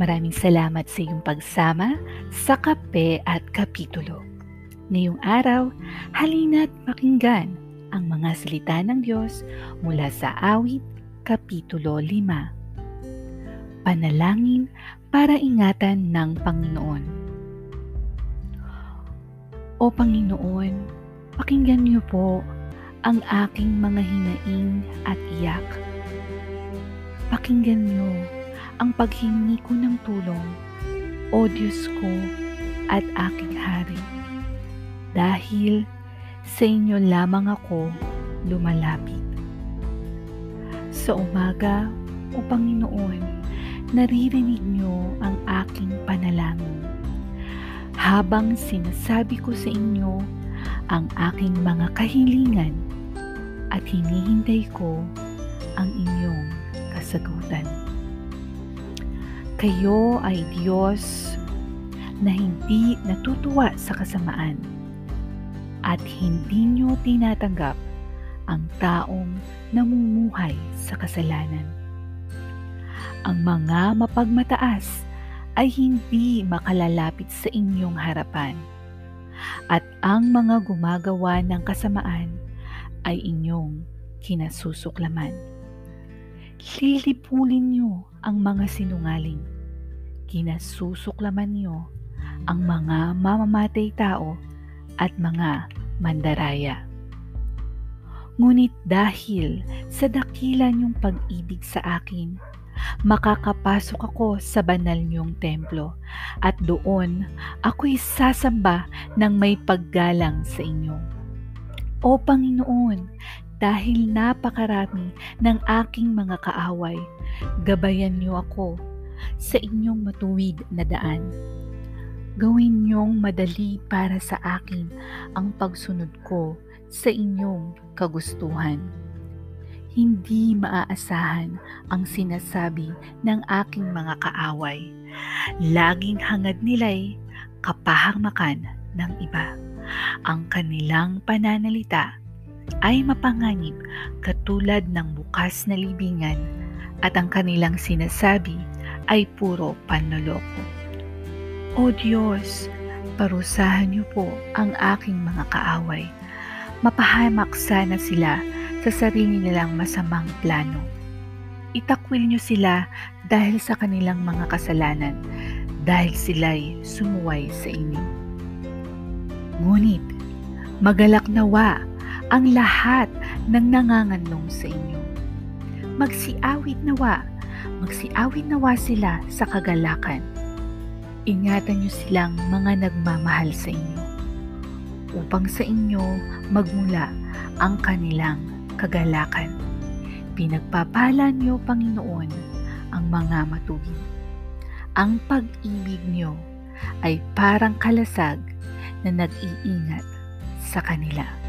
Maraming salamat sa iyong pagsama sa kape at kapitulo. Ngayong araw, halina't pakinggan ang mga salita ng Diyos mula sa awit kapitulo 5. Panalangin para ingatan ng Panginoon. O Panginoon, pakinggan niyo po ang aking mga hinaing at iyak. Pakinggan niyo ang paghingi ko ng tulong, O Diyos ko at aking hari. Dahil sa inyo lamang ako lumalapit. Sa umaga, O Panginoon, naririnig niyo ang aking panalangin. Habang sinasabi ko sa inyo ang aking mga kahilingan at hinihintay ko ang inyong kasagutan. Kayo ay Diyos na hindi natutuwa sa kasamaan at hindi nyo tinatanggap ang taong namumuhay sa kasalanan. Ang mga mapagmataas ay hindi makalalapit sa inyong harapan at ang mga gumagawa ng kasamaan ay inyong kinasusuklaman. Lilipulin niyo ang mga sinungaling. Kinasusuklaman niyo ang mga mamamatay tao at mga mandaraya. Ngunit dahil sa dakila niyong pag-ibig sa akin, makakapasok ako sa banal niyong templo at doon ako'y sasamba ng may paggalang sa inyo. O Panginoon, dahil napakarami ng aking mga kaaway. Gabayan niyo ako sa inyong matuwid na daan. Gawin niyong madali para sa akin ang pagsunod ko sa inyong kagustuhan. Hindi maaasahan ang sinasabi ng aking mga kaaway. Laging hangad nila'y kapahamakan ng iba. Ang kanilang pananalita ay mapanganib katulad ng bukas na libingan at ang kanilang sinasabi ay puro panloloko. O Diyos, parusahan niyo po ang aking mga kaaway. Mapahamak sana sila sa sarili nilang masamang plano. Itakwil niyo sila dahil sa kanilang mga kasalanan, dahil sila'y sumuway sa inyo. Ngunit, magalak nawa ang lahat ng nanganganong sa inyo. Magsiawit nawa, magsiawit nawa sila sa kagalakan. Ingatan niyo silang mga nagmamahal sa inyo upang sa inyo magmula ang kanilang kagalakan. Pinagpapala niyo, Panginoon, ang mga matuwid. Ang pag-ibig niyo ay parang kalasag na nag-iingat sa kanila.